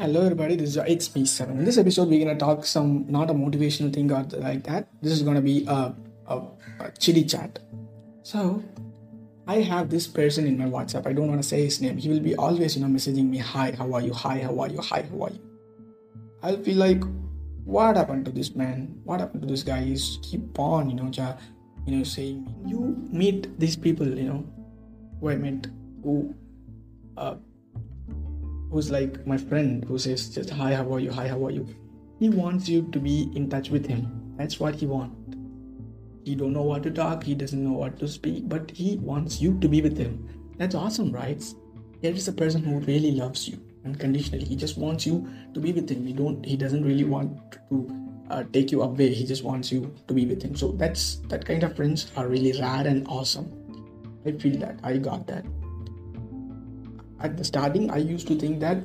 Hello everybody, this is it's me seven. In this episode, we're gonna talk some not a motivational thing or like that. This is gonna be a, a, a chitty chat. So I have this person in my WhatsApp. I don't want to say his name. He will be always, you know, messaging me, hi, how are you? Hi, how are you? Hi, how are you? I'll feel like, what happened to this man? What happened to this guy? He's keep on, you know, ja, you know, saying you meet these people, you know, who I met, who uh who's like my friend who says just hi how are you? Hi how are you? He wants you to be in touch with him. That's what he wants he don't know what to talk. He doesn't know what to speak but he wants you to be with him. That's awesome right? There is a person who really loves you unconditionally. He just wants you to be with him. He don't he doesn't really want to uh, take you away. He just wants you to be with him. So that's that kind of friends are really rare and awesome. I feel that. I got that at the starting i used to think that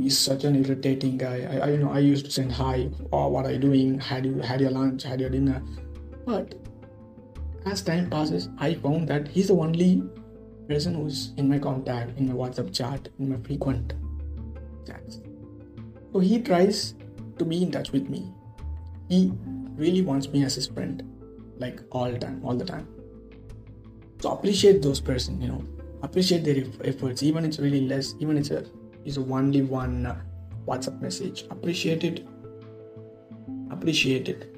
he's such an irritating guy. I, I you know i used to send hi or oh, what are you doing? Had you had your lunch? Had your dinner? But as time passes i found that he's the only person who's in my contact in my whatsapp chat in my frequent chats. So he tries to be in touch with me. He really wants me as his friend like all the time all the time. So appreciate those person you know appreciate their efforts even it's really less even it's a is only one uh, whatsapp message. Appreciate it. Appreciate it.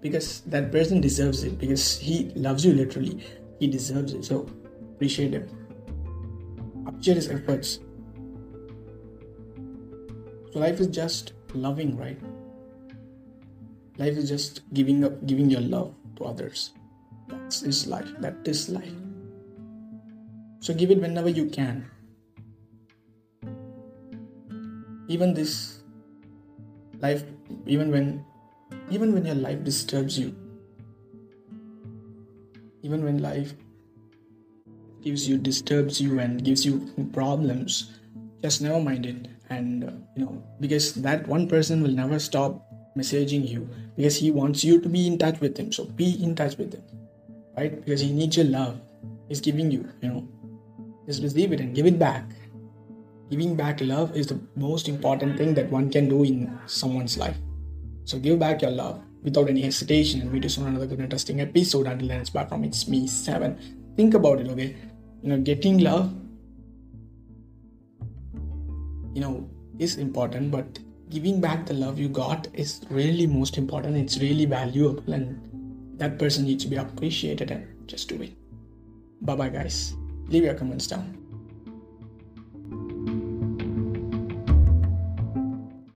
Because that person deserves it because he loves you literally. He deserves it so appreciate him appreciate his efforts. So life is just loving right? Life is just giving up giving your love to others. That's life that is life so give it whenever you can. Even this life, even when, even when your life disturbs you, even when life gives you, disturbs you, and gives you problems, just never mind it. And uh, you know, because that one person will never stop messaging you because he wants you to be in touch with him. So be in touch with him, right? Because he needs your love. He's giving you, you know, just receive it and give it back. Giving back love is the most important thing that one can do in someone's life. So give back your love without any hesitation and meet you soon another good interesting episode until then it's back from it's me seven. Think about it, okay? You know, getting love, you know, is important, but giving back the love you got is really most important. It's really valuable and that person needs to be appreciated and just do it. Bye bye guys leave your comments down